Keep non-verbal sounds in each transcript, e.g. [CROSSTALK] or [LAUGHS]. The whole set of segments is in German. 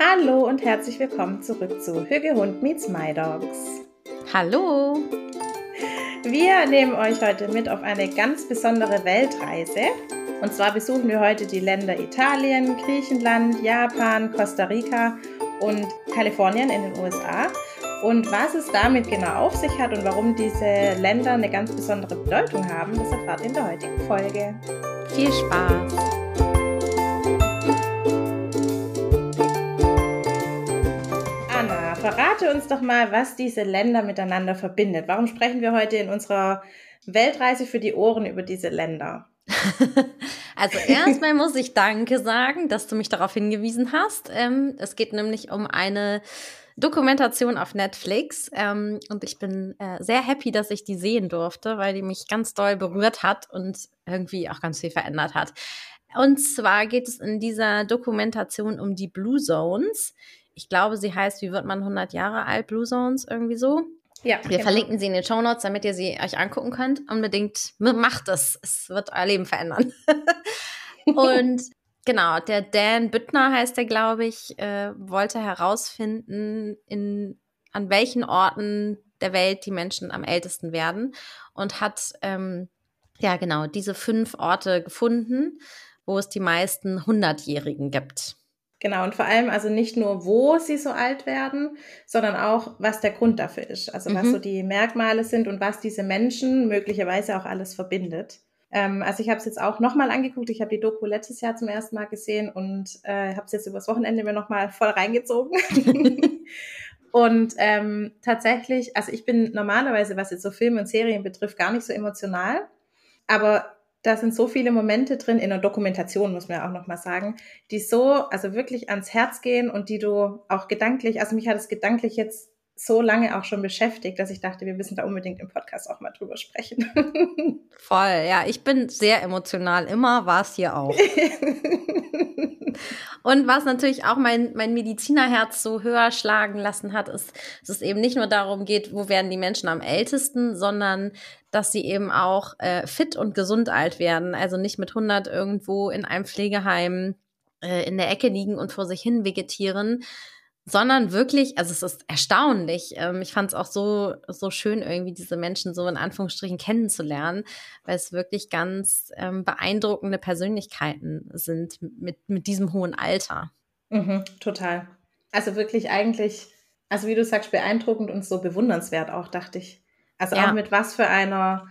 Hallo und herzlich willkommen zurück zu Hügehund meets My Dogs. Hallo! Wir nehmen euch heute mit auf eine ganz besondere Weltreise. Und zwar besuchen wir heute die Länder Italien, Griechenland, Japan, Costa Rica und Kalifornien in den USA. Und was es damit genau auf sich hat und warum diese Länder eine ganz besondere Bedeutung haben, das erfahrt ihr in der heutigen Folge. Viel Spaß! Verrate uns doch mal, was diese Länder miteinander verbindet. Warum sprechen wir heute in unserer Weltreise für die Ohren über diese Länder? [LAUGHS] also erstmal muss ich Danke sagen, dass du mich darauf hingewiesen hast. Ähm, es geht nämlich um eine Dokumentation auf Netflix. Ähm, und ich bin äh, sehr happy, dass ich die sehen durfte, weil die mich ganz doll berührt hat und irgendwie auch ganz viel verändert hat. Und zwar geht es in dieser Dokumentation um die Blue Zones. Ich glaube, sie heißt, wie wird man 100 Jahre alt? Blue Zones, irgendwie so. Ja, wir genau. verlinken sie in den Show Notes, damit ihr sie euch angucken könnt. Unbedingt macht es. Es wird euer Leben verändern. [LAUGHS] und Genau, der Dan Büttner heißt er, glaube ich, äh, wollte herausfinden, in, an welchen Orten der Welt die Menschen am ältesten werden und hat ähm, ja genau diese fünf Orte gefunden, wo es die meisten Hundertjährigen gibt. Genau, und vor allem also nicht nur, wo sie so alt werden, sondern auch, was der Grund dafür ist. Also was mhm. so die Merkmale sind und was diese Menschen möglicherweise auch alles verbindet. Ähm, also ich habe es jetzt auch nochmal angeguckt. Ich habe die Doku letztes Jahr zum ersten Mal gesehen und äh, habe es jetzt übers Wochenende mir nochmal voll reingezogen. [LAUGHS] und ähm, tatsächlich, also ich bin normalerweise, was jetzt so Filme und Serien betrifft, gar nicht so emotional. Aber da sind so viele Momente drin, in der Dokumentation muss man ja auch nochmal sagen, die so, also wirklich ans Herz gehen und die du auch gedanklich, also mich hat es gedanklich jetzt so lange auch schon beschäftigt, dass ich dachte, wir müssen da unbedingt im Podcast auch mal drüber sprechen. [LAUGHS] Voll, ja, ich bin sehr emotional, immer war es hier auch. [LAUGHS] Und was natürlich auch mein, mein Medizinerherz so höher schlagen lassen hat, ist, dass es eben nicht nur darum geht, wo werden die Menschen am ältesten, sondern dass sie eben auch äh, fit und gesund alt werden. Also nicht mit 100 irgendwo in einem Pflegeheim äh, in der Ecke liegen und vor sich hin vegetieren, sondern wirklich, also es ist erstaunlich. Ähm, ich fand es auch so, so schön, irgendwie diese Menschen so in Anführungsstrichen kennenzulernen, weil es wirklich ganz ähm, beeindruckende Persönlichkeiten sind mit, mit diesem hohen Alter. Mhm, total. Also wirklich eigentlich, also wie du sagst, beeindruckend und so bewundernswert auch, dachte ich. Also ja. auch mit was für einer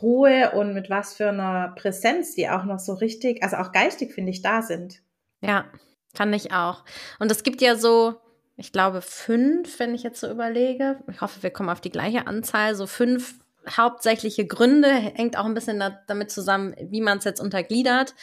Ruhe und mit was für einer Präsenz, die auch noch so richtig, also auch geistig, finde ich, da sind. Ja, fand ich auch. Und es gibt ja so, ich glaube, fünf, wenn ich jetzt so überlege. Ich hoffe, wir kommen auf die gleiche Anzahl. So fünf hauptsächliche Gründe, hängt auch ein bisschen da, damit zusammen, wie man es jetzt untergliedert.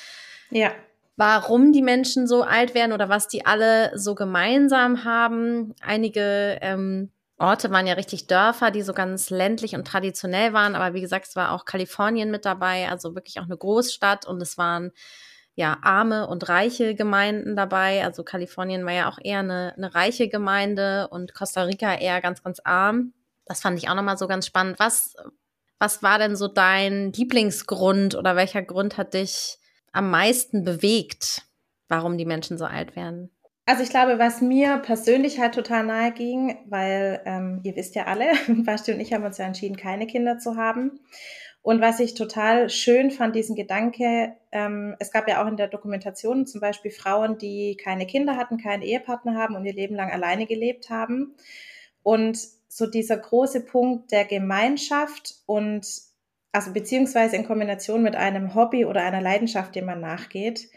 Ja. Warum die Menschen so alt werden oder was die alle so gemeinsam haben. Einige ähm, Orte waren ja richtig Dörfer, die so ganz ländlich und traditionell waren. Aber wie gesagt, es war auch Kalifornien mit dabei, also wirklich auch eine Großstadt und es waren ja, arme und reiche Gemeinden dabei. Also Kalifornien war ja auch eher eine, eine reiche Gemeinde und Costa Rica eher ganz, ganz arm. Das fand ich auch nochmal so ganz spannend. Was, was war denn so dein Lieblingsgrund oder welcher Grund hat dich am meisten bewegt, warum die Menschen so alt werden? Also ich glaube, was mir persönlich halt total nahe ging, weil ähm, ihr wisst ja alle, [LAUGHS] Basti und ich haben uns ja entschieden, keine Kinder zu haben. Und was ich total schön fand, diesen Gedanke, ähm, es gab ja auch in der Dokumentation zum Beispiel Frauen, die keine Kinder hatten, keinen Ehepartner haben und ihr Leben lang alleine gelebt haben. Und so dieser große Punkt der Gemeinschaft und also beziehungsweise in Kombination mit einem Hobby oder einer Leidenschaft, dem man nachgeht.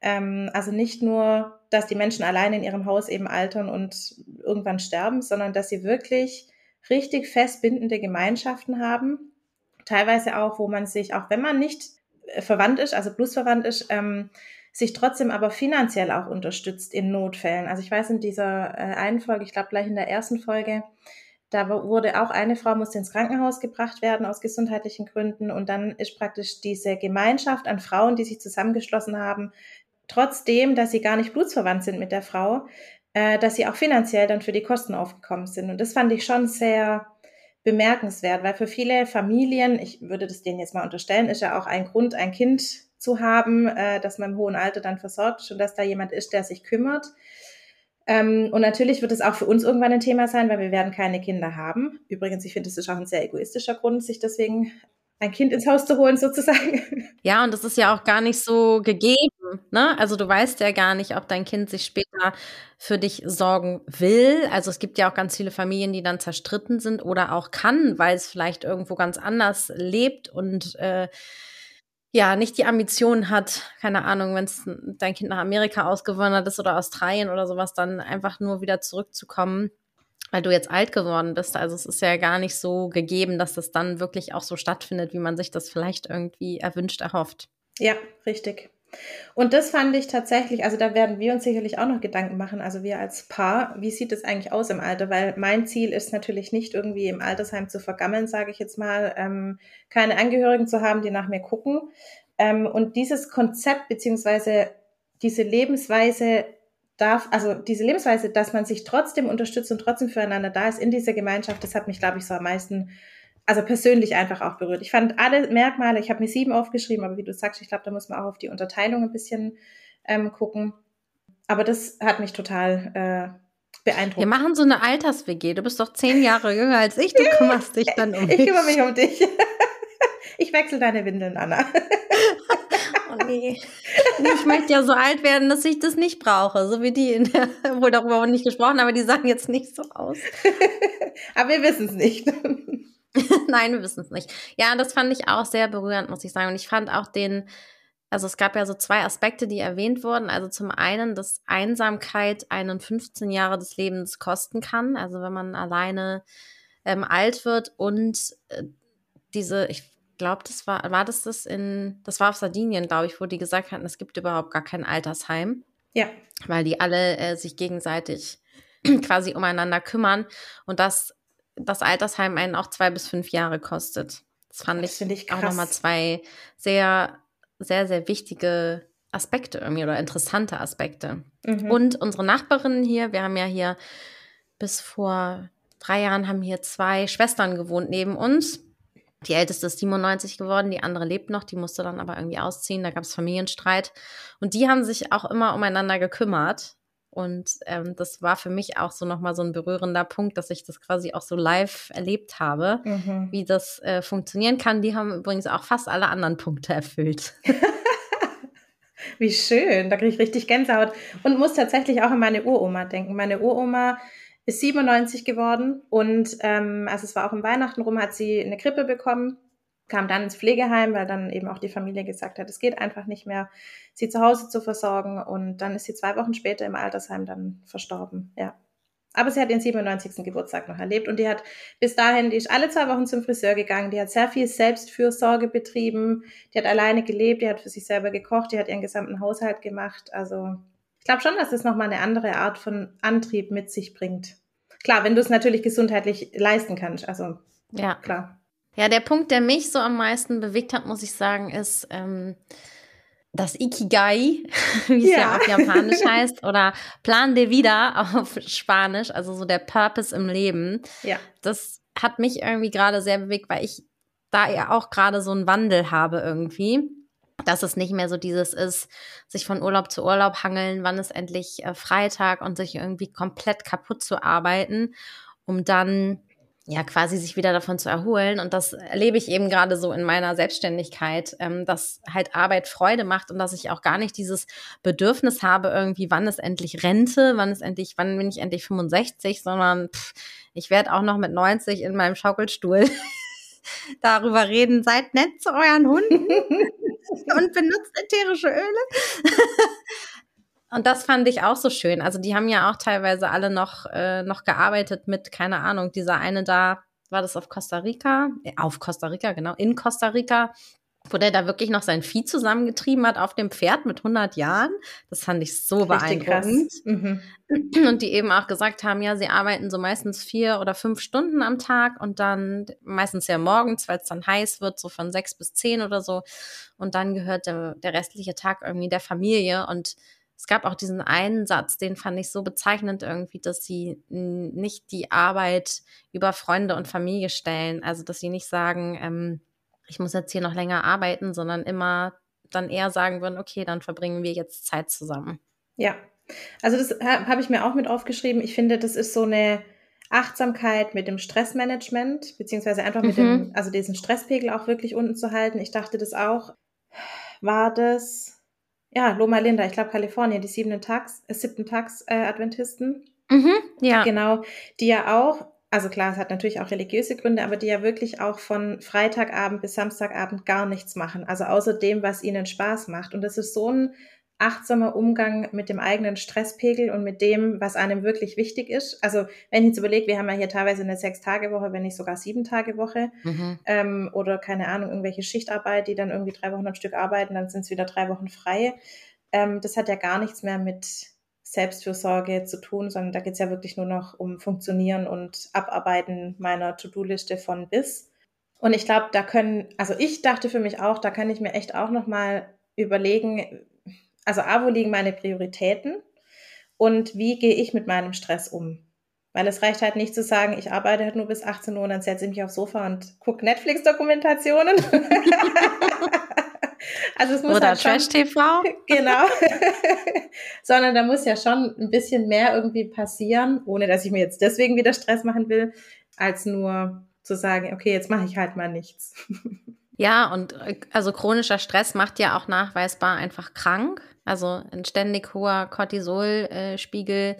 Ähm, also nicht nur, dass die Menschen alleine in ihrem Haus eben altern und irgendwann sterben, sondern dass sie wirklich richtig festbindende Gemeinschaften haben teilweise auch, wo man sich, auch wenn man nicht äh, verwandt ist, also blutsverwandt ist, ähm, sich trotzdem aber finanziell auch unterstützt in Notfällen. Also ich weiß in dieser äh, einen Folge, ich glaube gleich in der ersten Folge, da wurde auch eine Frau musste ins Krankenhaus gebracht werden aus gesundheitlichen Gründen und dann ist praktisch diese Gemeinschaft an Frauen, die sich zusammengeschlossen haben, trotzdem, dass sie gar nicht blutsverwandt sind mit der Frau, äh, dass sie auch finanziell dann für die Kosten aufgekommen sind. Und das fand ich schon sehr, bemerkenswert, weil für viele Familien, ich würde das denen jetzt mal unterstellen, ist ja auch ein Grund, ein Kind zu haben, äh, dass man im hohen Alter dann versorgt ist und dass da jemand ist, der sich kümmert. Ähm, und natürlich wird es auch für uns irgendwann ein Thema sein, weil wir werden keine Kinder haben. Übrigens, ich finde, das ist auch ein sehr egoistischer Grund, sich deswegen ein Kind ins Haus zu holen, sozusagen. [LAUGHS] Ja, und das ist ja auch gar nicht so gegeben. Ne? Also du weißt ja gar nicht, ob dein Kind sich später für dich sorgen will. Also es gibt ja auch ganz viele Familien, die dann zerstritten sind oder auch kann, weil es vielleicht irgendwo ganz anders lebt und äh, ja, nicht die Ambition hat, keine Ahnung, wenn dein Kind nach Amerika ausgewandert ist oder Australien oder sowas, dann einfach nur wieder zurückzukommen weil du jetzt alt geworden bist. Also es ist ja gar nicht so gegeben, dass das dann wirklich auch so stattfindet, wie man sich das vielleicht irgendwie erwünscht, erhofft. Ja, richtig. Und das fand ich tatsächlich, also da werden wir uns sicherlich auch noch Gedanken machen, also wir als Paar, wie sieht es eigentlich aus im Alter? Weil mein Ziel ist natürlich nicht irgendwie im Altersheim zu vergammeln, sage ich jetzt mal, ähm, keine Angehörigen zu haben, die nach mir gucken. Ähm, und dieses Konzept beziehungsweise diese Lebensweise darf, also diese Lebensweise, dass man sich trotzdem unterstützt und trotzdem füreinander da ist in dieser Gemeinschaft, das hat mich, glaube ich, so am meisten, also persönlich einfach auch berührt. Ich fand alle Merkmale, ich habe mir sieben aufgeschrieben, aber wie du sagst, ich glaube, da muss man auch auf die Unterteilung ein bisschen ähm, gucken. Aber das hat mich total äh, beeindruckt. Wir machen so eine Alters-WG. Du bist doch zehn Jahre jünger als ich, du [LAUGHS] kümmerst dich dann um mich. Ich kümmere mich um dich. [LAUGHS] Ich wechsle deine Windeln, Anna. [LAUGHS] Oh nee. Ich möchte ja so alt werden, dass ich das nicht brauche. So wie die, in der, wohl darüber nicht gesprochen, aber die sahen jetzt nicht so aus. [LAUGHS] aber wir wissen es nicht. [LAUGHS] Nein, wir wissen es nicht. Ja, das fand ich auch sehr berührend, muss ich sagen. Und ich fand auch den, also es gab ja so zwei Aspekte, die erwähnt wurden. Also zum einen, dass Einsamkeit einen 15 Jahre des Lebens kosten kann. Also wenn man alleine ähm, alt wird und äh, diese, ich glaube, das war, war das das in, das war auf Sardinien, glaube ich, wo die gesagt hatten, es gibt überhaupt gar kein Altersheim. Ja. Weil die alle äh, sich gegenseitig [CLEARS THROAT] quasi umeinander kümmern und dass das Altersheim einen auch zwei bis fünf Jahre kostet. Das fand das ich, ich auch nochmal zwei sehr, sehr, sehr wichtige Aspekte irgendwie oder interessante Aspekte. Mhm. Und unsere Nachbarinnen hier, wir haben ja hier bis vor drei Jahren haben hier zwei Schwestern gewohnt neben uns. Die älteste ist 97 geworden, die andere lebt noch, die musste dann aber irgendwie ausziehen, da gab es Familienstreit. Und die haben sich auch immer umeinander gekümmert. Und ähm, das war für mich auch so nochmal so ein berührender Punkt, dass ich das quasi auch so live erlebt habe, mhm. wie das äh, funktionieren kann. Die haben übrigens auch fast alle anderen Punkte erfüllt. [LAUGHS] wie schön, da kriege ich richtig Gänsehaut. Und muss tatsächlich auch an meine Uroma denken. Meine Uroma ist 97 geworden und ähm, also es war auch im Weihnachten rum, hat sie eine Grippe bekommen, kam dann ins Pflegeheim, weil dann eben auch die Familie gesagt hat, es geht einfach nicht mehr, sie zu Hause zu versorgen und dann ist sie zwei Wochen später im Altersheim dann verstorben, ja. Aber sie hat ihren 97. Geburtstag noch erlebt und die hat bis dahin, die ist alle zwei Wochen zum Friseur gegangen, die hat sehr viel Selbstfürsorge betrieben, die hat alleine gelebt, die hat für sich selber gekocht, die hat ihren gesamten Haushalt gemacht, also glaube schon, dass es nochmal eine andere Art von Antrieb mit sich bringt. Klar, wenn du es natürlich gesundheitlich leisten kannst. Also, ja. Klar. Ja, der Punkt, der mich so am meisten bewegt hat, muss ich sagen, ist ähm, das Ikigai, [LAUGHS] wie es ja. ja auf Japanisch [LAUGHS] heißt, oder Plan de Vida auf Spanisch, also so der Purpose im Leben. Ja. Das hat mich irgendwie gerade sehr bewegt, weil ich da ja auch gerade so einen Wandel habe irgendwie dass es nicht mehr so dieses ist, sich von Urlaub zu Urlaub hangeln, wann ist endlich äh, Freitag und sich irgendwie komplett kaputt zu arbeiten, um dann ja quasi sich wieder davon zu erholen. Und das erlebe ich eben gerade so in meiner Selbstständigkeit, ähm, dass halt Arbeit Freude macht und dass ich auch gar nicht dieses Bedürfnis habe, irgendwie, wann ist endlich Rente, wann ist endlich, wann bin ich endlich 65, sondern pff, ich werde auch noch mit 90 in meinem Schaukelstuhl [LAUGHS] darüber reden, seid nett zu euren Hunden [LAUGHS] [LAUGHS] und benutzt ätherische Öle. [LAUGHS] und das fand ich auch so schön. Also die haben ja auch teilweise alle noch, äh, noch gearbeitet mit, keine Ahnung, dieser eine da, war das auf Costa Rica? Auf Costa Rica, genau, in Costa Rica wo der da wirklich noch sein Vieh zusammengetrieben hat auf dem Pferd mit 100 Jahren. Das fand ich so Richtig beeindruckend. Mhm. Und die eben auch gesagt haben, ja, sie arbeiten so meistens vier oder fünf Stunden am Tag und dann meistens ja morgens, weil es dann heiß wird, so von sechs bis zehn oder so. Und dann gehört der, der restliche Tag irgendwie der Familie und es gab auch diesen einen Satz, den fand ich so bezeichnend irgendwie, dass sie nicht die Arbeit über Freunde und Familie stellen. Also, dass sie nicht sagen, ähm, ich muss jetzt hier noch länger arbeiten, sondern immer dann eher sagen würden, okay, dann verbringen wir jetzt Zeit zusammen. Ja, Also das habe ich mir auch mit aufgeschrieben. Ich finde, das ist so eine Achtsamkeit mit dem Stressmanagement, beziehungsweise einfach mit mhm. dem, also diesen Stresspegel auch wirklich unten zu halten. Ich dachte das auch, war das, ja, Loma Linda, ich glaube Kalifornien, die siebten Tags, äh, siebten Tags äh, Adventisten. Mhm, ja. Genau, die ja auch, also klar, es hat natürlich auch religiöse Gründe, aber die ja wirklich auch von Freitagabend bis Samstagabend gar nichts machen. Also außer dem, was ihnen Spaß macht. Und das ist so ein achtsamer Umgang mit dem eigenen Stresspegel und mit dem, was einem wirklich wichtig ist. Also wenn ich jetzt überlege, wir haben ja hier teilweise eine Sechs-Tage-Woche, wenn nicht sogar Sieben-Tage-Woche mhm. ähm, oder keine Ahnung, irgendwelche Schichtarbeit, die dann irgendwie drei Wochen am Stück arbeiten, dann sind es wieder drei Wochen frei. Ähm, das hat ja gar nichts mehr mit Selbstfürsorge zu tun, sondern da geht es ja wirklich nur noch um Funktionieren und Abarbeiten meiner To-Do-Liste von bis. Und ich glaube, da können, also ich dachte für mich auch, da kann ich mir echt auch nochmal überlegen, also A, wo liegen meine Prioritäten und wie gehe ich mit meinem Stress um? Weil es reicht halt nicht zu sagen, ich arbeite halt nur bis 18 Uhr und dann setze ich mich aufs Sofa und gucke Netflix-Dokumentationen. [LAUGHS] also es muss Oder halt Trash-TV. [LAUGHS] Genau. [LAUGHS] Sondern da muss ja schon ein bisschen mehr irgendwie passieren, ohne dass ich mir jetzt deswegen wieder Stress machen will, als nur zu sagen, okay, jetzt mache ich halt mal nichts. [LAUGHS] Ja, und äh, also chronischer Stress macht ja auch nachweisbar einfach krank. Also ein ständig hoher Cortisolspiegel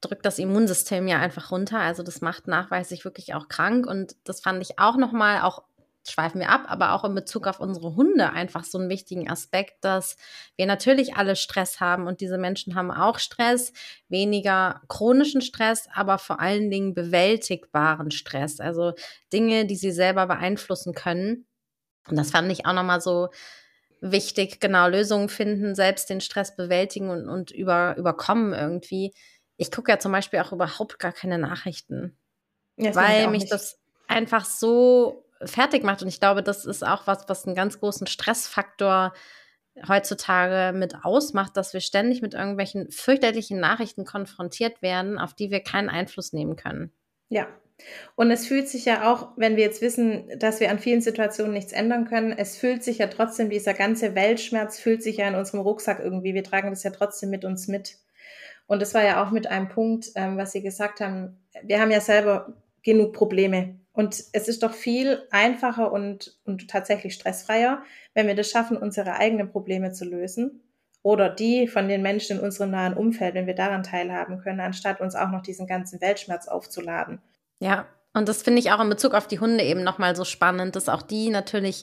drückt das Immunsystem ja einfach runter. Also das macht nachweislich wirklich auch krank. Und das fand ich auch nochmal, auch schweifen wir ab, aber auch in Bezug auf unsere Hunde einfach so einen wichtigen Aspekt, dass wir natürlich alle Stress haben und diese Menschen haben auch Stress, weniger chronischen Stress, aber vor allen Dingen bewältigbaren Stress, also Dinge, die sie selber beeinflussen können. Und das fand ich auch nochmal so wichtig, genau, Lösungen finden, selbst den Stress bewältigen und, und über, überkommen irgendwie. Ich gucke ja zum Beispiel auch überhaupt gar keine Nachrichten, ja, weil mich nicht. das einfach so fertig macht. Und ich glaube, das ist auch was, was einen ganz großen Stressfaktor heutzutage mit ausmacht, dass wir ständig mit irgendwelchen fürchterlichen Nachrichten konfrontiert werden, auf die wir keinen Einfluss nehmen können. Ja, und es fühlt sich ja auch, wenn wir jetzt wissen, dass wir an vielen Situationen nichts ändern können, es fühlt sich ja trotzdem, dieser ganze Weltschmerz fühlt sich ja in unserem Rucksack irgendwie. Wir tragen das ja trotzdem mit uns mit. Und das war ja auch mit einem Punkt, ähm, was Sie gesagt haben. Wir haben ja selber genug Probleme. Und es ist doch viel einfacher und, und tatsächlich stressfreier, wenn wir das schaffen, unsere eigenen Probleme zu lösen oder die von den Menschen in unserem nahen Umfeld, wenn wir daran teilhaben können, anstatt uns auch noch diesen ganzen Weltschmerz aufzuladen. Ja, und das finde ich auch in Bezug auf die Hunde eben nochmal so spannend, dass auch die natürlich,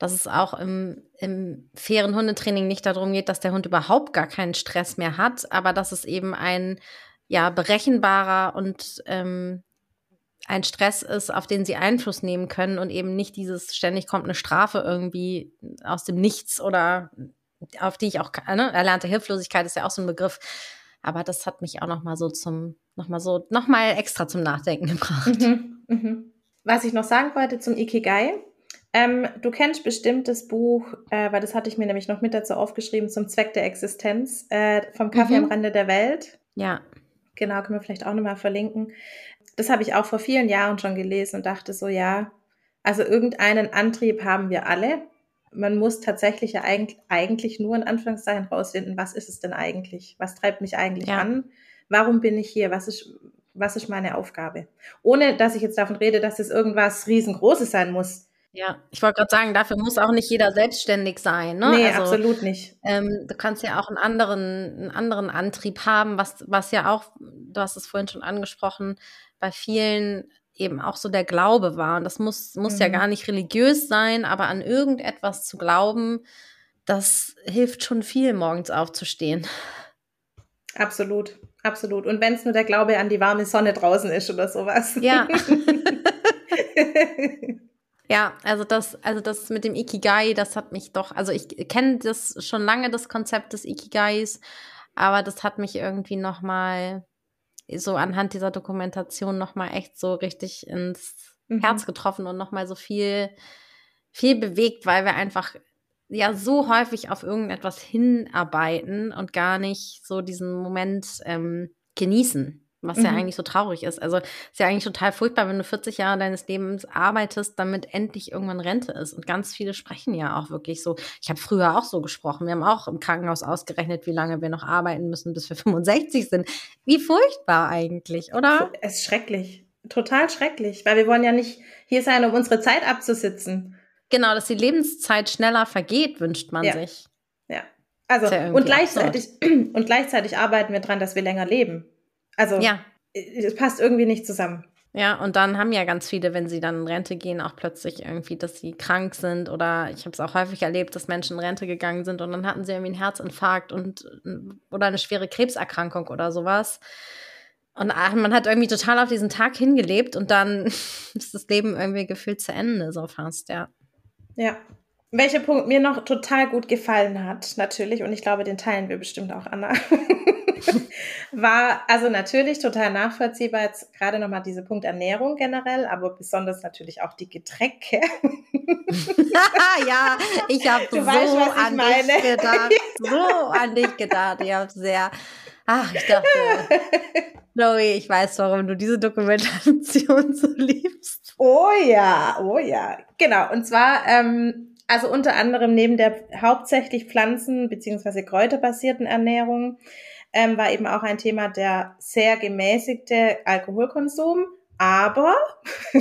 dass es auch im, im fairen Hundetraining nicht darum geht, dass der Hund überhaupt gar keinen Stress mehr hat, aber dass es eben ein ja berechenbarer und ähm, ein Stress ist, auf den sie Einfluss nehmen können und eben nicht dieses ständig kommt eine Strafe irgendwie aus dem Nichts oder auf die ich auch, ne, erlernte Hilflosigkeit ist ja auch so ein Begriff. Aber das hat mich auch noch mal so zum nochmal so, nochmal extra zum Nachdenken gebracht. Mhm, mhm. Was ich noch sagen wollte zum Ikigai. Ähm, du kennst bestimmt das Buch, äh, weil das hatte ich mir nämlich noch mit dazu aufgeschrieben, zum Zweck der Existenz, äh, vom Kaffee mhm. am Rande der Welt. Ja. Genau, können wir vielleicht auch nochmal verlinken. Das habe ich auch vor vielen Jahren schon gelesen und dachte so, ja, also irgendeinen Antrieb haben wir alle. Man muss tatsächlich ja eigentlich, eigentlich nur in Anführungszeichen rausfinden, was ist es denn eigentlich? Was treibt mich eigentlich ja. an? warum bin ich hier, was ist, was ist meine Aufgabe? Ohne dass ich jetzt davon rede, dass es irgendwas riesengroßes sein muss. Ja, ich wollte gerade sagen, dafür muss auch nicht jeder selbstständig sein. Ne? Nee, also, absolut nicht. Ähm, du kannst ja auch einen anderen, einen anderen Antrieb haben, was, was ja auch, du hast es vorhin schon angesprochen, bei vielen eben auch so der Glaube war. Und das muss, muss mhm. ja gar nicht religiös sein, aber an irgendetwas zu glauben, das hilft schon viel, morgens aufzustehen. Absolut, absolut. Und wenn es nur der Glaube an die warme Sonne draußen ist oder sowas. Ja. [LAUGHS] ja, also das, also das mit dem Ikigai, das hat mich doch, also ich kenne das schon lange, das Konzept des Ikigais, aber das hat mich irgendwie noch mal so anhand dieser Dokumentation noch mal echt so richtig ins mhm. Herz getroffen und noch mal so viel, viel bewegt, weil wir einfach ja so häufig auf irgendetwas hinarbeiten und gar nicht so diesen Moment ähm, genießen. Was mhm. ja eigentlich so traurig ist. Also ist ja eigentlich total furchtbar, wenn du 40 Jahre deines Lebens arbeitest, damit endlich irgendwann Rente ist. Und ganz viele sprechen ja auch wirklich so. Ich habe früher auch so gesprochen. Wir haben auch im Krankenhaus ausgerechnet, wie lange wir noch arbeiten müssen, bis wir [LAUGHS] 65 sind. Wie furchtbar eigentlich, oder? Es ist schrecklich. Total schrecklich, weil wir wollen ja nicht hier sein, um unsere Zeit abzusitzen. Genau, dass die Lebenszeit schneller vergeht, wünscht man ja. sich. Ja. Also, ja und gleichzeitig, [CLEARS THROAT] und gleichzeitig arbeiten wir dran, dass wir länger leben. Also ja. es passt irgendwie nicht zusammen. Ja, und dann haben ja ganz viele, wenn sie dann in Rente gehen, auch plötzlich irgendwie, dass sie krank sind oder ich habe es auch häufig erlebt, dass Menschen in Rente gegangen sind und dann hatten sie irgendwie einen Herzinfarkt und oder eine schwere Krebserkrankung oder sowas. Und ach, man hat irgendwie total auf diesen Tag hingelebt und dann [LAUGHS] ist das Leben irgendwie gefühlt zu Ende, so fast, ja. Ja. Welcher Punkt mir noch total gut gefallen hat, natürlich, und ich glaube, den teilen wir bestimmt auch, Anna. [LAUGHS] [LAUGHS] war also natürlich total nachvollziehbar, jetzt gerade nochmal diese Punkt Ernährung generell, aber besonders natürlich auch die Getränke. [LAUGHS] ja, ich habe so weißt, an meine. dich gedacht, [LAUGHS] so an dich gedacht. Ich habe sehr, ach, ich dachte, Chloe, ich weiß, warum du diese Dokumentation so liebst. Oh ja, oh ja, genau. Und zwar, ähm, also unter anderem neben der hauptsächlich Pflanzen- bzw. kräuterbasierten Ernährung ähm, war eben auch ein Thema der sehr gemäßigte Alkoholkonsum. Aber [LAUGHS]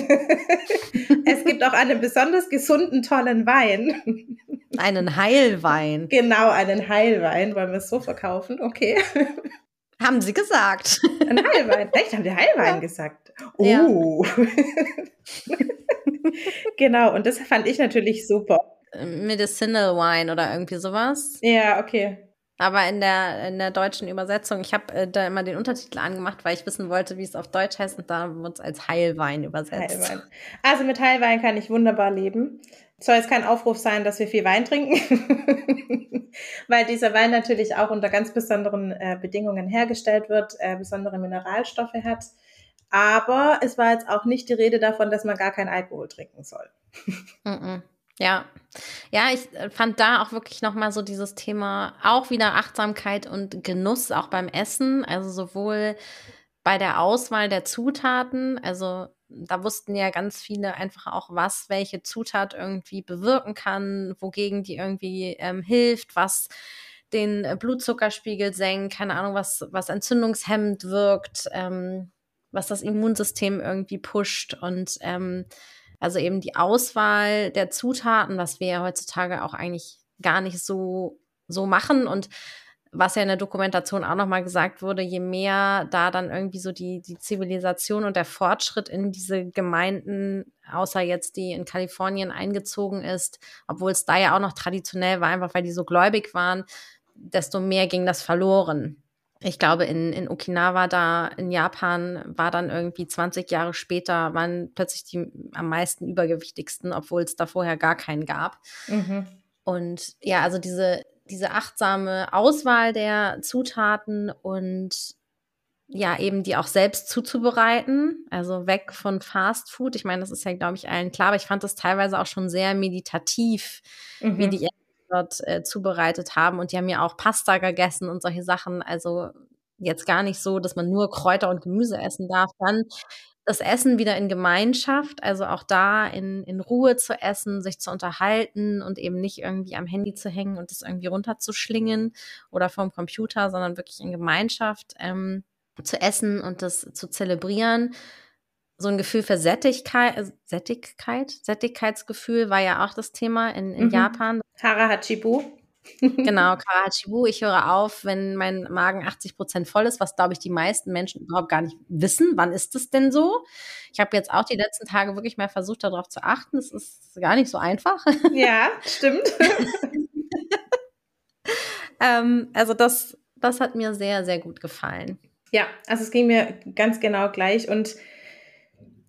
es gibt auch einen besonders gesunden, tollen Wein. Einen Heilwein. Genau, einen Heilwein. Wollen wir es so verkaufen? Okay. Haben sie gesagt. Ein Heilwein. Echt, haben die Heilwein ja. gesagt? Oh. Ja. genau, und das fand ich natürlich super. Medicinal Wine oder irgendwie sowas. Ja, okay. Aber in der, in der deutschen Übersetzung, ich habe äh, da immer den Untertitel angemacht, weil ich wissen wollte, wie es auf Deutsch heißt und da wird es als Heilwein übersetzt. Heilwein. Also mit Heilwein kann ich wunderbar leben. Soll jetzt kein Aufruf sein, dass wir viel Wein trinken, [LAUGHS] weil dieser Wein natürlich auch unter ganz besonderen äh, Bedingungen hergestellt wird, äh, besondere Mineralstoffe hat. Aber es war jetzt auch nicht die Rede davon, dass man gar keinen Alkohol trinken soll. mm -mm. Ja, ja, ich äh, fand da auch wirklich nochmal so dieses Thema auch wieder Achtsamkeit und Genuss auch beim Essen, also sowohl bei der Auswahl der Zutaten, also da wussten ja ganz viele einfach auch, was welche Zutat irgendwie bewirken kann, wogegen die irgendwie ähm, hilft, was den äh, Blutzuckerspiegel senkt, keine Ahnung, was, was entzündungshemmend wirkt, ähm, was das Immunsystem irgendwie pusht. Und ähm, also eben die Auswahl der Zutaten, was wir ja heutzutage auch eigentlich gar nicht so, so machen und was ja in der Dokumentation auch nochmal gesagt wurde, je mehr da dann irgendwie so die, die Zivilisation und der Fortschritt in diese Gemeinden, außer jetzt die in Kalifornien eingezogen ist, obwohl es da ja auch noch traditionell war, einfach weil die so gläubig waren, desto mehr ging das verloren ich glaube, in, in Okinawa da in Japan war dann irgendwie 20 Jahre später, waren plötzlich die am meisten übergewichtigsten, obwohl es da vorher gar keinen gab. Mhm. Und ja, also diese, diese achtsame Auswahl der Zutaten und ja, eben die auch selbst zuzubereiten, also weg von Fast Food. Ich meine, das ist ja, glaube ich, allen klar, aber ich fand das teilweise auch schon sehr meditativ, mhm. wie die dort äh, zubereitet haben. Und die haben ja auch Pasta gegessen und solche Sachen. Also jetzt gar nicht so, dass man nur Kräuter und Gemüse essen darf. Dann das Essen wieder in Gemeinschaft, also auch da in, in Ruhe zu essen, sich zu unterhalten und eben nicht irgendwie am Handy zu hängen und das irgendwie runterzuschlingen oder vom Computer, sondern wirklich in Gemeinschaft ähm, zu essen und das zu zelebrieren so ein Gefühl für Sättigkeit, äh, Sättigkeit, Sättigkeitsgefühl war ja auch das Thema in, in mhm. Japan. Harahachibu. [LAUGHS] genau, Karahachibu. Ich höre auf, wenn mein Magen 80 Prozent voll ist, was glaube ich die meisten Menschen überhaupt gar nicht wissen. Wann ist es denn so? Ich habe jetzt auch die letzten Tage wirklich mal versucht, darauf zu achten. Es ist gar nicht so einfach. [LAUGHS] Ja, stimmt. [LAUGHS] ähm, also das, das hat mir sehr, sehr gut gefallen. Ja, also es ging mir ganz genau gleich und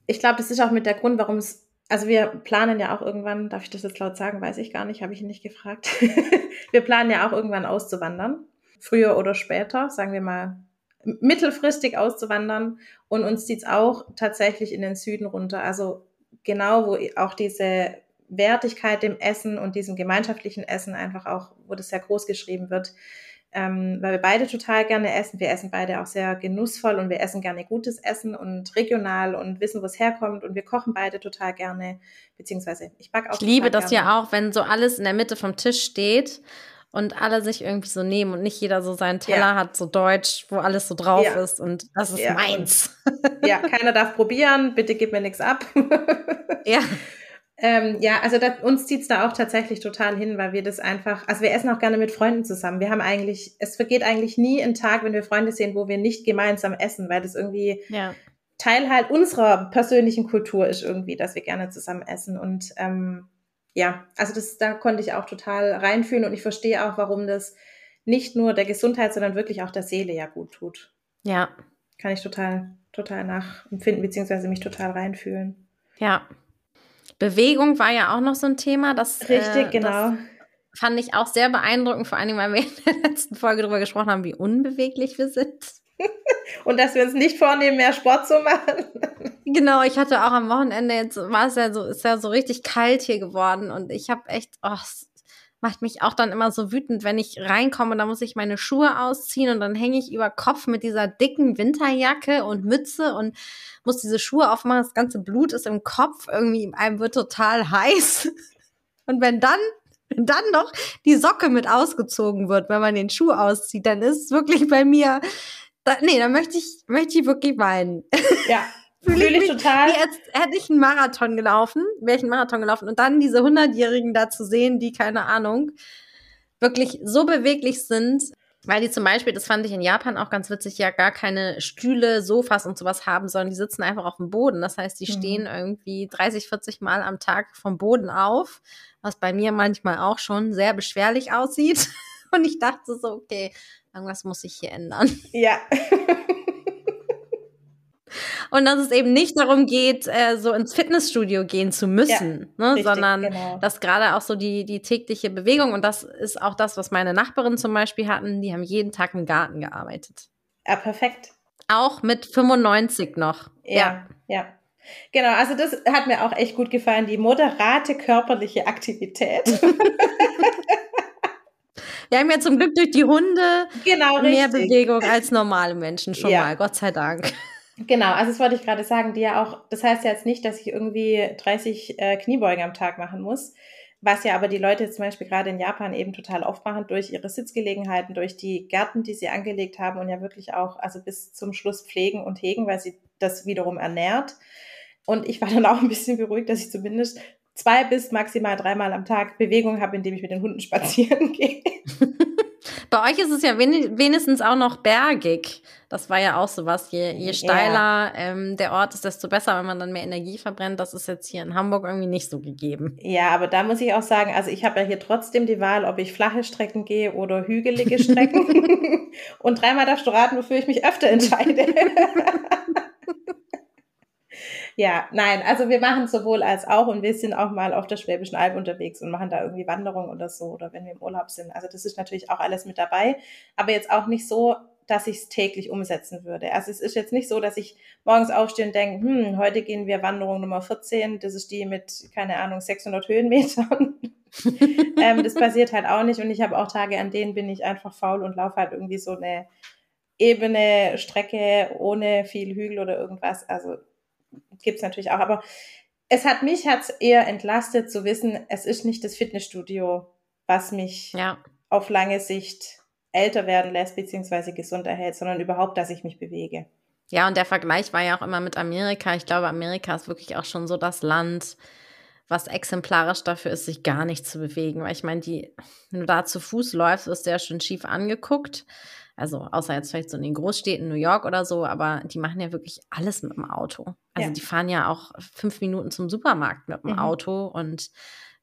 ich glaube, das ist auch mit der Grund, warum es, also wir planen ja auch irgendwann, darf ich das jetzt laut sagen, weiß ich gar nicht, habe ich ihn nicht gefragt. [LAUGHS] wir planen ja auch irgendwann auszuwandern, früher oder später, sagen wir mal mittelfristig auszuwandern und uns zieht es auch tatsächlich in den Süden runter. Also genau, wo auch diese Wertigkeit dem Essen und diesem gemeinschaftlichen Essen einfach auch, wo das sehr groß geschrieben wird, ähm, weil wir beide total gerne essen. Wir essen beide auch sehr genussvoll und wir essen gerne gutes Essen und regional und wissen, wo es herkommt und wir kochen beide total gerne, beziehungsweise ich backe auch. Ich liebe das gerne. ja auch, wenn so alles in der Mitte vom Tisch steht und alle sich irgendwie so nehmen und nicht jeder so seinen Teller ja. hat, so deutsch, wo alles so drauf ja. ist und das ist ja. meins. Ja, keiner darf probieren, bitte gib mir nichts ab. Ja. [LAUGHS] [LAUGHS] Ähm, ja, also da, uns zieht's da auch tatsächlich total hin, weil wir das einfach, also wir essen auch gerne mit Freunden zusammen. Wir haben eigentlich, es vergeht eigentlich nie ein Tag, wenn wir Freunde sehen, wo wir nicht gemeinsam essen, weil das irgendwie ja. Teil halt unserer persönlichen Kultur ist irgendwie, dass wir gerne zusammen essen. Und ähm, ja, also das, da konnte ich auch total reinfühlen und ich verstehe auch, warum das nicht nur der Gesundheit, sondern wirklich auch der Seele ja gut tut. Ja. Kann ich total, total nachempfinden, beziehungsweise mich total reinfühlen. Ja, Bewegung war ja auch noch so ein Thema. Das, Richtig, äh, genau. Das fand ich auch sehr beeindruckend, vor allem, weil wir [LAUGHS] in der letzten Folge darüber gesprochen haben, wie unbeweglich wir sind. [LAUGHS] Und dass wir uns nicht vornehmen, mehr Sport zu machen. genau, ich hatte auch am Wochenende, jetzt war es ja so, ist ja so richtig kalt hier geworden und ich habe echt, oh, macht mich auch dann immer so wütend, wenn ich reinkomme, da muss ich meine Schuhe ausziehen und dann hänge ich über Kopf mit dieser dicken Winterjacke und Mütze und muss diese Schuhe aufmachen, das ganze Blut ist im Kopf, irgendwie einem wird total [LAUGHS] heiß. Und wenn dann wenn dann noch die Socke mit ausgezogen wird, wenn man den Schuh auszieht, dann ist es wirklich bei mir, da, nee, dann möchte ich, möchte ich wirklich weinen. Ja, [LAUGHS] Fühle ich total. Wie als hätte ich einen Marathon gelaufen, wäre ich einen Marathon gelaufen und dann diese 100-Jährigen da zu sehen, die, keine Ahnung, wirklich so beweglich sind, weil die zum Beispiel, das fand ich in Japan auch ganz witzig, ja gar keine Stühle, Sofas und sowas haben, sondern die sitzen einfach auf dem Boden. Das heißt, die mhm. stehen irgendwie 30, 40 Mal am Tag vom Boden auf, was bei mir manchmal auch schon sehr beschwerlich aussieht. [LAUGHS] Und ich dachte so, okay, irgendwas muss sich hier ändern. Ja. [LAUGHS] Und dass es eben nicht darum geht, äh, so ins Fitnessstudio gehen zu müssen, ja, ne? Richtig, sondern genau. dass gerade auch so die, die tägliche Bewegung, und das ist auch das, was meine Nachbarin zum Beispiel hatten, die haben jeden Tag im Garten gearbeitet. Ja, perfekt. Auch mit 95 noch. Ja, ja. ja. Genau, also das hat mir auch echt gut gefallen, die moderate körperliche Aktivität. [LAUGHS] Wir haben ja zum Glück durch die Hunde genau, mehr Bewegung als normale Menschen schon ja. mal, Gott sei Dank. Genau, also das wollte ich gerade sagen, die ja auch, das heißt ja jetzt nicht, dass ich irgendwie 30 äh, Kniebeugen am Tag machen muss, was ja aber die Leute zum Beispiel gerade in Japan eben total oft machen durch ihre Sitzgelegenheiten, durch die Gärten, die sie angelegt haben und ja wirklich auch, also bis zum Schluss pflegen und hegen, weil sie das wiederum ernährt. Und ich war [LAUGHS] dann auch ein bisschen beruhigt, dass ich zumindest zwei bis maximal dreimal am Tag Bewegung habe, indem ich mit den Hunden [LAUGHS] spazieren gehe. [LAUGHS] Bei euch ist es ja wenigstens auch noch bergig. Das war ja auch sowas. Je, je steiler ja. ähm, der Ort ist, desto besser, wenn man dann mehr Energie verbrennt. Das ist jetzt hier in Hamburg irgendwie nicht so gegeben. Ja, aber da muss ich auch sagen, also ich habe ja hier trotzdem die Wahl, ob ich flache Strecken gehe oder hügelige Strecken. [LAUGHS] Und dreimal darfst du raten, wofür ich mich öfter entscheide. [LAUGHS] Ja, nein, also wir machen sowohl als auch und wir sind auch mal auf der Schwäbischen Alb unterwegs und machen da irgendwie Wanderung oder so oder wenn wir im Urlaub sind. Also das ist natürlich auch alles mit dabei, aber jetzt auch nicht so, dass ich es täglich umsetzen würde. Also es ist jetzt nicht so, dass ich morgens aufstehe und denke, hm, heute gehen wir Wanderung Nummer 14, das ist die mit, keine Ahnung, 600 Höhenmetern. [LAUGHS] ähm, das passiert halt auch nicht und ich habe auch Tage, an denen bin ich einfach faul und laufe halt irgendwie so eine ebene Strecke ohne viel Hügel oder irgendwas. Also gibt es natürlich auch. Aber es hat mich hat's eher entlastet zu wissen, es ist nicht das Fitnessstudio, was mich ja. auf lange Sicht älter werden lässt, beziehungsweise gesund erhält, sondern überhaupt, dass ich mich bewege. Ja, und der Vergleich war ja auch immer mit Amerika. Ich glaube, Amerika ist wirklich auch schon so das Land, was exemplarisch dafür ist, sich gar nicht zu bewegen. Weil ich meine, die, wenn du da zu Fuß läufst, wirst du ja schon schief angeguckt. Also außer jetzt vielleicht so in den Großstädten, New York oder so, aber die machen ja wirklich alles mit dem Auto. Also ja. die fahren ja auch fünf Minuten zum Supermarkt mit dem mhm. Auto und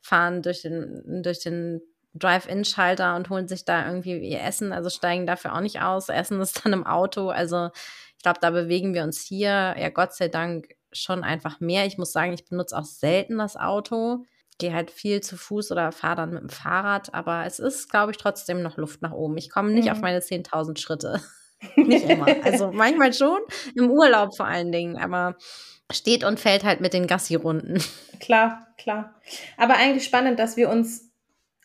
fahren durch den, durch den Drive-In-Schalter und holen sich da irgendwie ihr Essen, also steigen dafür auch nicht aus, essen es dann im Auto. Also ich glaube, da bewegen wir uns hier, ja Gott sei Dank, schon einfach mehr. Ich muss sagen, ich benutze auch selten das Auto gehe halt viel zu Fuß oder fahre dann mit dem Fahrrad, aber es ist, glaube ich, trotzdem noch Luft nach oben. Ich komme nicht mhm. auf meine 10.000 Schritte. [LAUGHS] nicht immer. Also manchmal schon, im Urlaub vor allen Dingen, aber steht und fällt halt mit den Gassi-Runden. Klar, klar. Aber eigentlich spannend, dass wir uns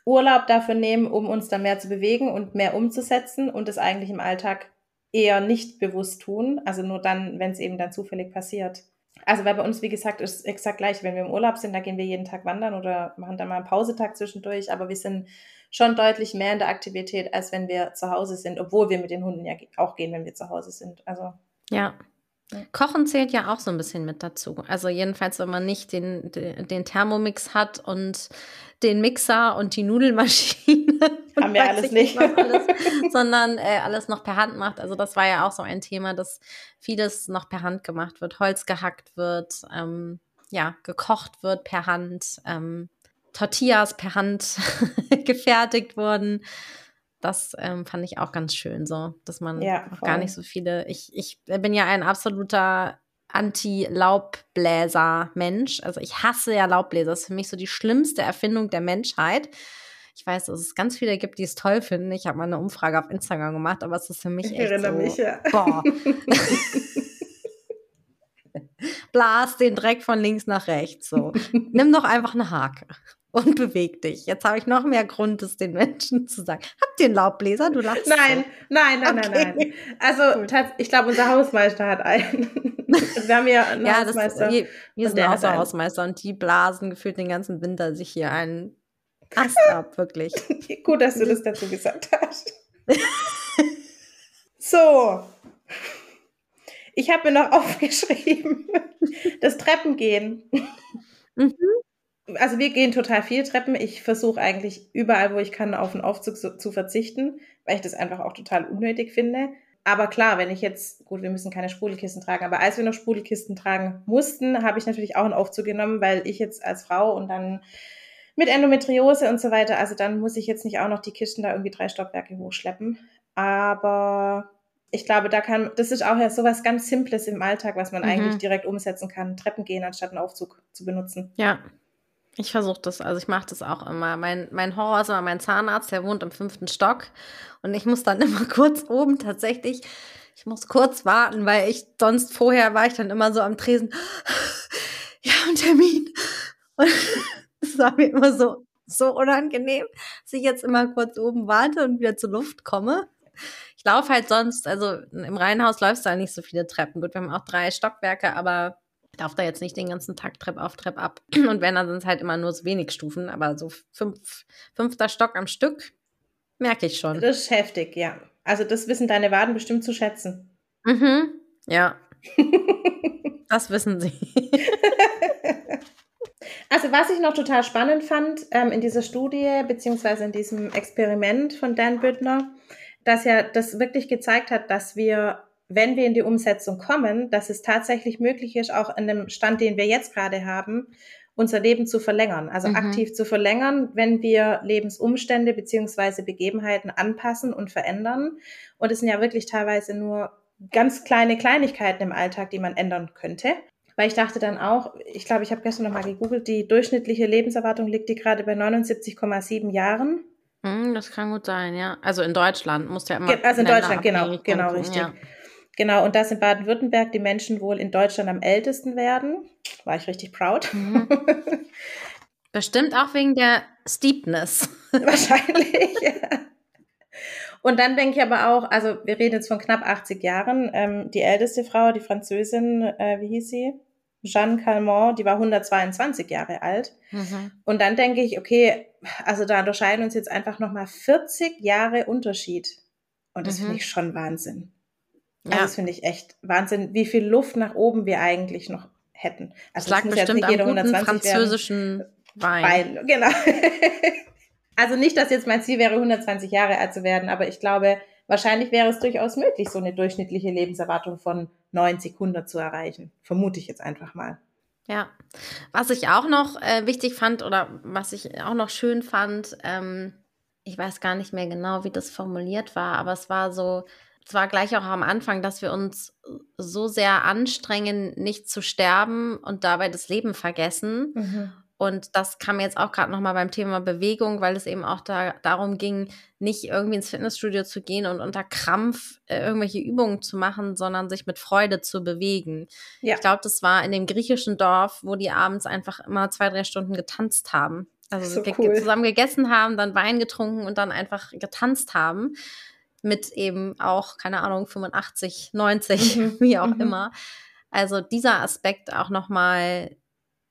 Urlaub dafür nehmen, um uns dann mehr zu bewegen und mehr umzusetzen und es eigentlich im Alltag eher nicht bewusst tun. Also nur dann, wenn es eben dann zufällig passiert. Also weil bei uns, wie gesagt, ist exakt gleich. Wenn wir im Urlaub sind, da gehen wir jeden Tag wandern oder machen dann mal einen Pausetag zwischendurch. Aber wir sind schon deutlich mehr in der Aktivität, als wenn wir zu Hause sind, obwohl wir mit den Hunden ja auch gehen, wenn wir zu Hause sind. Also ja. Kochen zählt ja auch so ein bisschen mit dazu. Also jedenfalls, wenn man nicht den, den Thermomix hat und den Mixer und die Nudelmaschine. Haben wir [LAUGHS] alles nicht. Alles, sondern äh, alles noch per Hand macht. Also das war ja auch so ein Thema, dass vieles noch per Hand gemacht wird, Holz gehackt wird, ähm, ja, gekocht wird per Hand, ähm, Tortillas per Hand [LAUGHS] gefertigt wurden das ähm, fand ich auch ganz schön so, dass man ja, auch gar nicht so viele. Ich, ich bin ja ein absoluter Anti-Laubbläser-Mensch. Also ich hasse ja Laubbläser. Das ist für mich so die schlimmste Erfindung der Menschheit. Ich weiß, dass es ganz viele gibt, die es toll finden. Ich habe mal eine Umfrage auf Instagram gemacht, aber es ist für mich ich echt erinnere so, mich, ja. boah. [LAUGHS] Blas den Dreck von links nach rechts. So. Nimm doch einfach eine Hake und beweg dich. Jetzt habe ich noch mehr Grund, es den Menschen zu sagen. Habt ihr einen Laubbläser? Du lachst. Nein, so. nein, nein, okay. nein, nein. Also ich glaube, unser Hausmeister hat einen. wir haben [LAUGHS] ja einen ja, Hausmeister. Das, wir sind auch so Hausmeister und die blasen gefühlt den ganzen Winter sich hier einen Ast [LAUGHS] ab, wirklich. Gut, dass du das dazu gesagt hast. [LAUGHS] so. Ich habe mir noch aufgeschrieben, das Treppengehen. Mhm also wir gehen total viel Treppen. Ich versuche eigentlich überall, wo ich kann, auf einen Aufzug zu, zu, verzichten, weil ich das einfach auch total unnötig finde. Aber klar, wenn ich jetzt, gut, wir müssen keine Sprudelkisten tragen, aber als wir noch Sprudelkisten tragen mussten, habe ich natürlich auch einen Aufzug genommen, weil ich jetzt als Frau und dann mit Endometriose und so weiter, also dann muss ich jetzt nicht auch noch die Kisten da irgendwie drei Stockwerke hochschleppen. Aber ich glaube, da kann, das ist auch ja sowas ganz Simples im Alltag, was man mhm. eigentlich direkt umsetzen kann, Treppen gehen, anstatt einen Aufzug zu benutzen. Ja, ich versuche das, also ich mache das auch immer. Mein, mein Horror ist immer mein Zahnarzt, der wohnt im fünften Stock. Und ich muss dann [LAUGHS] immer kurz oben tatsächlich, ich muss kurz warten, weil ich sonst vorher war ich dann immer so am Tresen, [GASPS] ja, ein Termin. [LAUGHS] Und es war mir immer so, so unangenehm, dass ich jetzt immer kurz oben warte und wieder zur Luft komme. Ich laufe halt sonst, also im Reihenhaus läufst du halt nicht so viele Treppen. Gut, wir haben auch drei Stockwerke, aber darf da jetzt nicht den ganzen Tag Trepp auf, Trepp ab. [CLEARS THROAT] Und wenn, dann sind es halt immer nur so wenig Stufen, aber so fünf, fünfter Stock am Stück, merke ich schon. Das ist heftig, ja. Also das wissen deine Waden bestimmt zu schätzen. Mhm, ja. [LAUGHS] das wissen sie. [LAUGHS] also was ich noch total spannend fand ähm, in dieser Studie, beziehungsweise in diesem Experiment von Dan Büttner, dass ja das wirklich gezeigt hat, dass wir wenn wir in die Umsetzung kommen, dass es tatsächlich möglich ist, auch in dem Stand, den wir jetzt gerade haben, unser Leben zu verlängern, also mhm. aktiv zu verlängern, wenn wir Lebensumstände beziehungsweise Begebenheiten anpassen und verändern. Und es sind ja wirklich teilweise nur ganz kleine Kleinigkeiten im Alltag, die man ändern könnte. Weil ich dachte dann auch, ich glaube, ich habe gestern nochmal gegoogelt, die durchschnittliche Lebenserwartung liegt die gerade bei 79,7 Jahren. Hm, das kann gut sein, ja. Also in Deutschland muss ja immer. Also in Deutschland, genau, genau, richtig. Ja. Genau, und dass in Baden-Württemberg die Menschen wohl in Deutschland am ältesten werden. War ich richtig proud. Mhm. Bestimmt auch wegen der Steepness. [LAUGHS] Wahrscheinlich. Und dann denke ich aber auch, also wir reden jetzt von knapp 80 Jahren. Ähm, die älteste Frau, die Französin, äh, wie hieß sie? Jeanne Calment, die war 122 Jahre alt. Mhm. Und dann denke ich, okay, also da unterscheiden uns jetzt einfach nochmal 40 Jahre Unterschied. Und das mhm. finde ich schon Wahnsinn. Ja. Also das finde ich echt Wahnsinn, wie viel Luft nach oben wir eigentlich noch hätten. Also das lag bestimmt am guten französischen. Wein. Wein. Genau. [LAUGHS] also nicht, dass jetzt mein Ziel wäre, 120 Jahre alt zu werden, aber ich glaube, wahrscheinlich wäre es durchaus möglich, so eine durchschnittliche Lebenserwartung von 90, 100 zu erreichen. Vermute ich jetzt einfach mal. Ja, was ich auch noch äh, wichtig fand oder was ich auch noch schön fand, ähm, ich weiß gar nicht mehr genau, wie das formuliert war, aber es war so, zwar gleich auch am Anfang, dass wir uns so sehr anstrengen, nicht zu sterben und dabei das Leben vergessen. Mhm. Und das kam jetzt auch gerade nochmal beim Thema Bewegung, weil es eben auch da, darum ging, nicht irgendwie ins Fitnessstudio zu gehen und unter Krampf äh, irgendwelche Übungen zu machen, sondern sich mit Freude zu bewegen. Ja. Ich glaube, das war in dem griechischen Dorf, wo die abends einfach immer zwei, drei Stunden getanzt haben. Also so cool. zusammen gegessen haben, dann Wein getrunken und dann einfach getanzt haben. Mit eben auch, keine Ahnung, 85, 90, mhm. [LAUGHS] wie auch mhm. immer. Also dieser Aspekt auch nochmal,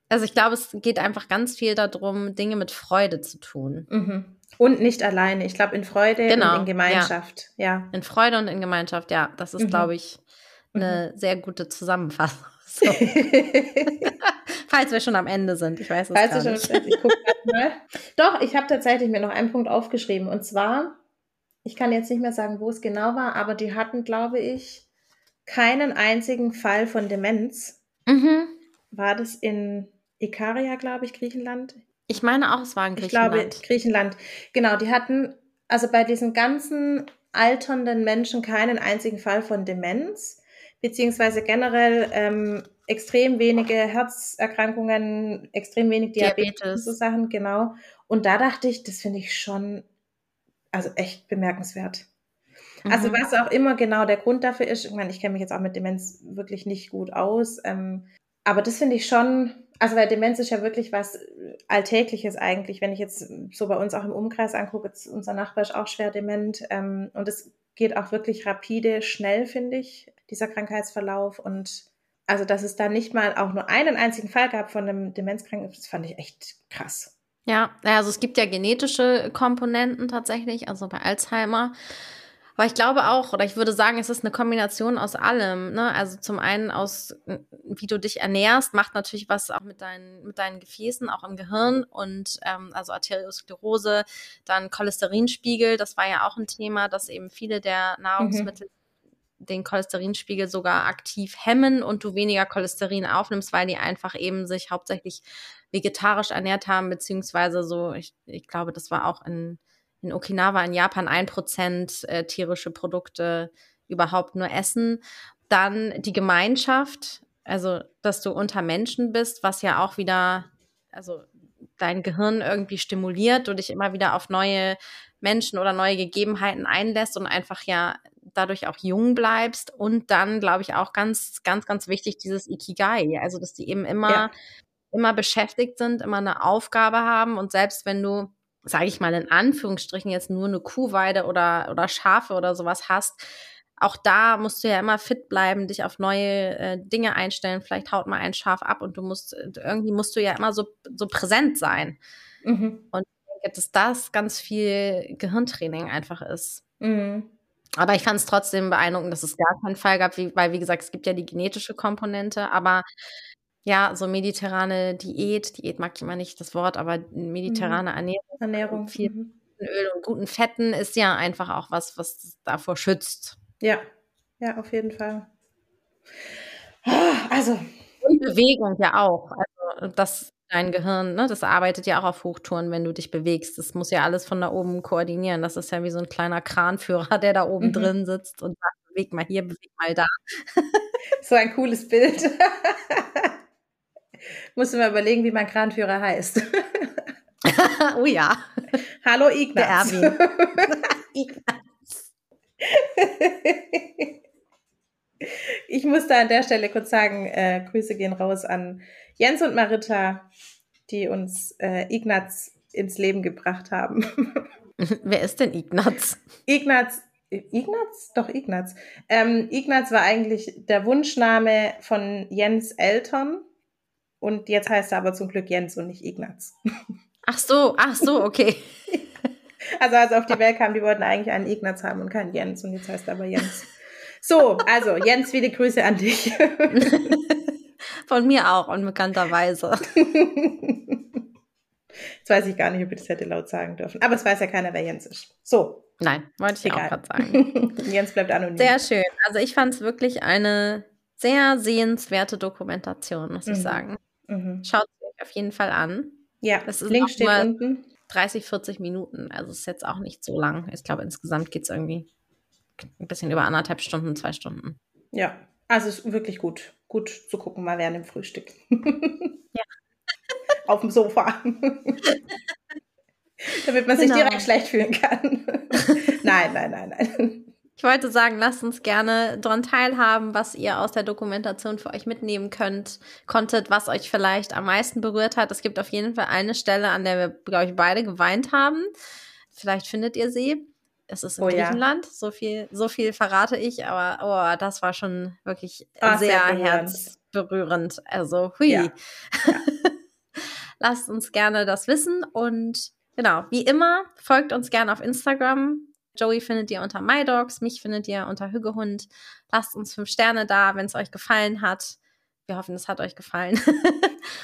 also ich glaube, es geht einfach ganz viel darum, Dinge mit Freude zu tun. Mhm. Und nicht alleine. Ich glaube, in Freude genau, und in Gemeinschaft. Ja. ja. In Freude und in Gemeinschaft, ja. Das ist, mhm. glaube ich, eine sehr gute Zusammenfassung. [LAUGHS] So. [LAUGHS] Falls wir schon am Ende sind, ich weiß es Falls gar nicht. Schon, ich guck mal. Doch, ich habe tatsächlich mir noch einen Punkt aufgeschrieben. Und zwar, ich kann jetzt nicht mehr sagen, wo es genau war, aber die hatten, glaube ich, keinen einzigen Fall von Demenz. Mhm. War das in Ikaria, glaube ich, Griechenland? Ich meine auch, es war in Griechenland. Ich glaube, Griechenland. Genau, die hatten also bei diesen ganzen alternden Menschen keinen einzigen Fall von Demenz, beziehungsweise generell ähm, extrem wenige Herzerkrankungen, extrem wenig Diabetes, Diabetes. so Sachen, genau. Und da dachte ich, das finde ich schon, also echt bemerkenswert. Also mhm. was auch immer genau der Grund dafür ist, ich meine, ich kenne mich jetzt auch mit Demenz wirklich nicht gut aus, ähm, aber das finde ich schon also weil Demenz ist ja wirklich was Alltägliches eigentlich. Wenn ich jetzt so bei uns auch im Umkreis angucke, jetzt unser Nachbar ist auch schwer dement ähm, und es geht auch wirklich rapide, schnell, finde ich, dieser Krankheitsverlauf. Und also, dass es da nicht mal auch nur einen einzigen Fall gab von einem Demenzkranken, das fand ich echt krass. Ja, also es gibt ja genetische Komponenten tatsächlich, also bei Alzheimer. Aber ich glaube auch, oder ich würde sagen, es ist eine Kombination aus allem. Ne? Also zum einen aus, wie du dich ernährst, macht natürlich was auch mit deinen, mit deinen Gefäßen, auch im Gehirn und ähm, also Arteriosklerose, dann Cholesterinspiegel, das war ja auch ein Thema, dass eben viele der Nahrungsmittel mhm. den Cholesterinspiegel sogar aktiv hemmen und du weniger Cholesterin aufnimmst, weil die einfach eben sich hauptsächlich vegetarisch ernährt haben, beziehungsweise so, ich, ich glaube, das war auch in in Okinawa in Japan ein Prozent äh, tierische Produkte überhaupt nur essen. Dann die Gemeinschaft, also dass du unter Menschen bist, was ja auch wieder, also dein Gehirn irgendwie stimuliert und dich immer wieder auf neue Menschen oder neue Gegebenheiten einlässt und einfach ja dadurch auch jung bleibst. Und dann, glaube ich, auch ganz, ganz, ganz wichtig, dieses Ikigai. Also, dass die eben immer, ja. Immer beschäftigt sind, immer eine Aufgabe haben. Und selbst wenn du sage ich mal in Anführungsstrichen, jetzt nur eine Kuhweide oder, oder Schafe oder sowas hast, auch da musst du ja immer fit bleiben, dich auf neue äh, Dinge einstellen. Vielleicht haut mal ein Schaf ab und du musst, irgendwie musst du ja immer so, so präsent sein. Mhm. Und ich denke, dass das ganz viel Gehirntraining einfach ist. Mhm. Aber ich fand es trotzdem beeindruckend, dass es gar keinen Fall gab, wie, weil, wie gesagt, es gibt ja die genetische Komponente, aber ja, so mediterrane Diät, Diät mag ich immer nicht das Wort, aber mediterrane mhm. Ernährung, Ernährung. viel mhm. Öl und guten Fetten ist ja einfach auch was, was davor schützt. Ja, ja, auf jeden Fall. Ah, also. Und Bewegung ja auch. Also das dein Gehirn, ne, das arbeitet ja auch auf Hochtouren, wenn du dich bewegst. Das muss ja alles von da oben koordinieren. Das ist ja wie so ein kleiner Kranführer, der da oben mhm. drin sitzt und sagt, beweg mal hier, beweg mal da. so ein cooles Bild. [LAUGHS] Musst du mal überlegen, wie mein Kranführer heißt. [LAUGHS] oh ja. Hallo Ignaz. Der Erwin. [LAUGHS] Ignaz. ich muss da an der Stelle kurz sagen, äh, Grüße gehen raus an Jens und Marita, die uns äh, Ignaz ins Leben gebracht haben. [LAUGHS] Wer ist denn Ignaz? Ignaz, Ignaz? Doch, Ignaz. Ähm, Ignaz war eigentlich der Wunschname von Jens Eltern. Und jetzt heißt er aber zum Glück Jens und nicht Ignaz. [LAUGHS] Ach so, ach so, okay. [LAUGHS] Also als er auf die Welt kam, die wollten eigentlich einen Ignaz haben und keinen Jens und jetzt heißt er aber Jens. So, also Jens, viele Grüße an dich. [LAUGHS] Von mir auch, unbekannterweise. Jetzt weiß ich gar nicht, ob ich das hätte laut sagen dürfen. Aber es weiß ja keiner, wer Jens ist. So. Nein, wollte ich Egal. auch gerade sagen. Jens bleibt anonym. Sehr schön. Also ich fand es wirklich eine sehr sehenswerte Dokumentation, muss mhm. ich sagen. Mhm. Schaut es euch auf jeden Fall an. Ja, das ist Link steht unten. 30, 40 Minuten. Also ist jetzt auch nicht so lang. Ich glaube, insgesamt geht es irgendwie ein bisschen über anderthalb Stunden, zwei Stunden. Ja, also ist wirklich gut. Gut zu gucken, mal während dem Frühstück. ja. [LAUGHS] Auf dem Sofa. [LAUGHS] Damit man sich genau. direkt schlecht fühlen kann. [LAUGHS] nein, nein, nein, nein. Ich wollte sagen, lasst uns gerne daran teilhaben, was ihr aus der Dokumentation für euch mitnehmen könnt, konntet, was euch vielleicht am meisten berührt hat. Es gibt auf jeden Fall eine Stelle, an der wir, glaube ich, beide geweint haben. Vielleicht findet ihr sie. Es ist in oh, Griechenland, ja. so viel, so viel verrate ich, aber oh, das war schon wirklich Ach, sehr, sehr herzberührend. Also, hui. Ja. Ja. [LAUGHS] Lasst uns gerne das wissen und genau, wie immer, folgt uns gerne auf Instagram. Joey findet ihr unter MyDogs, mich findet ihr unter Hüggehund. Lasst uns fünf Sterne da, wenn es euch gefallen hat. Wir hoffen, es hat euch gefallen.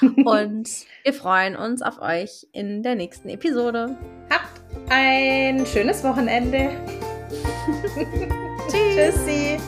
[LAUGHS] und wir freuen uns auf euch in der nächsten Episode. Habt ein schönes Wochenende. [LAUGHS] [LAUGHS] Tschüssi.